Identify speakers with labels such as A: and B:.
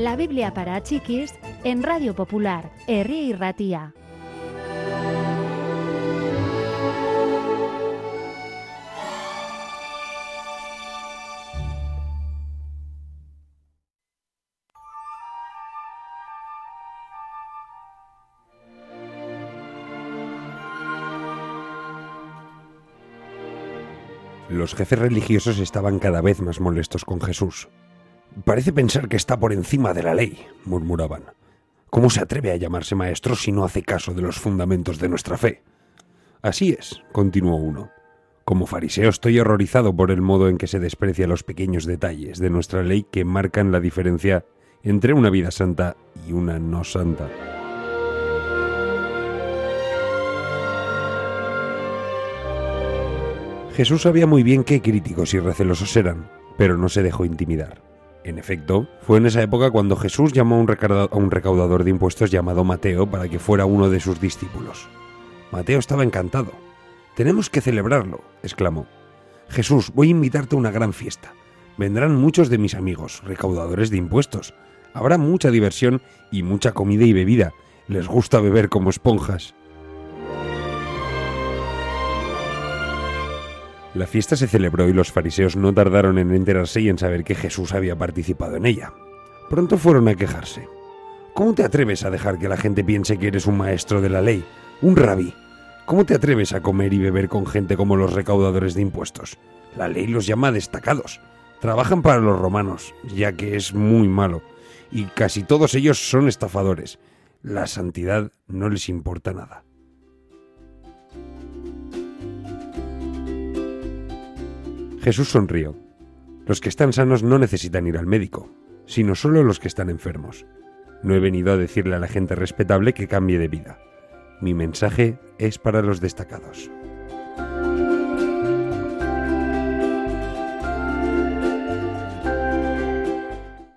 A: La Biblia para chiquis en Radio Popular, Herri y Ratía.
B: Los jefes religiosos estaban cada vez más molestos con Jesús. Parece pensar que está por encima de la ley, murmuraban. ¿Cómo se atreve a llamarse maestro si no hace caso de los fundamentos de nuestra fe? Así es, continuó uno. Como fariseo estoy horrorizado por el modo en que se desprecia los pequeños detalles de nuestra ley que marcan la diferencia entre una vida santa y una no santa. Jesús sabía muy bien qué críticos y recelosos eran, pero no se dejó intimidar. En efecto, fue en esa época cuando Jesús llamó a un, recaudador de impuestos llamado Mateo para que fuera uno de sus discípulos. Mateo estaba encantado. Tenemos que celebrarlo, exclamó. Jesús, voy a invitarte a una gran fiesta. Vendrán muchos de mis amigos, recaudadores de impuestos. Habrá mucha diversión y mucha comida y bebida. Les gusta beber como esponjas. La fiesta se celebró y los fariseos no tardaron en enterarse y en saber que Jesús había participado en ella. Pronto fueron a quejarse. ¿Cómo te atreves a dejar que la gente piense que eres un maestro de la ley, un rabí? ¿Cómo te atreves a comer y beber con gente como los recaudadores de impuestos? La ley los llama destacados. Trabajan para los romanos, ya que es muy malo, y casi todos ellos son estafadores. La santidad no les importa nada. Jesús sonrió. Los que están sanos no necesitan ir al médico, sino solo los que están enfermos. No he venido a decirle a la gente respetable que cambie de vida. Mi mensaje es para los destacados.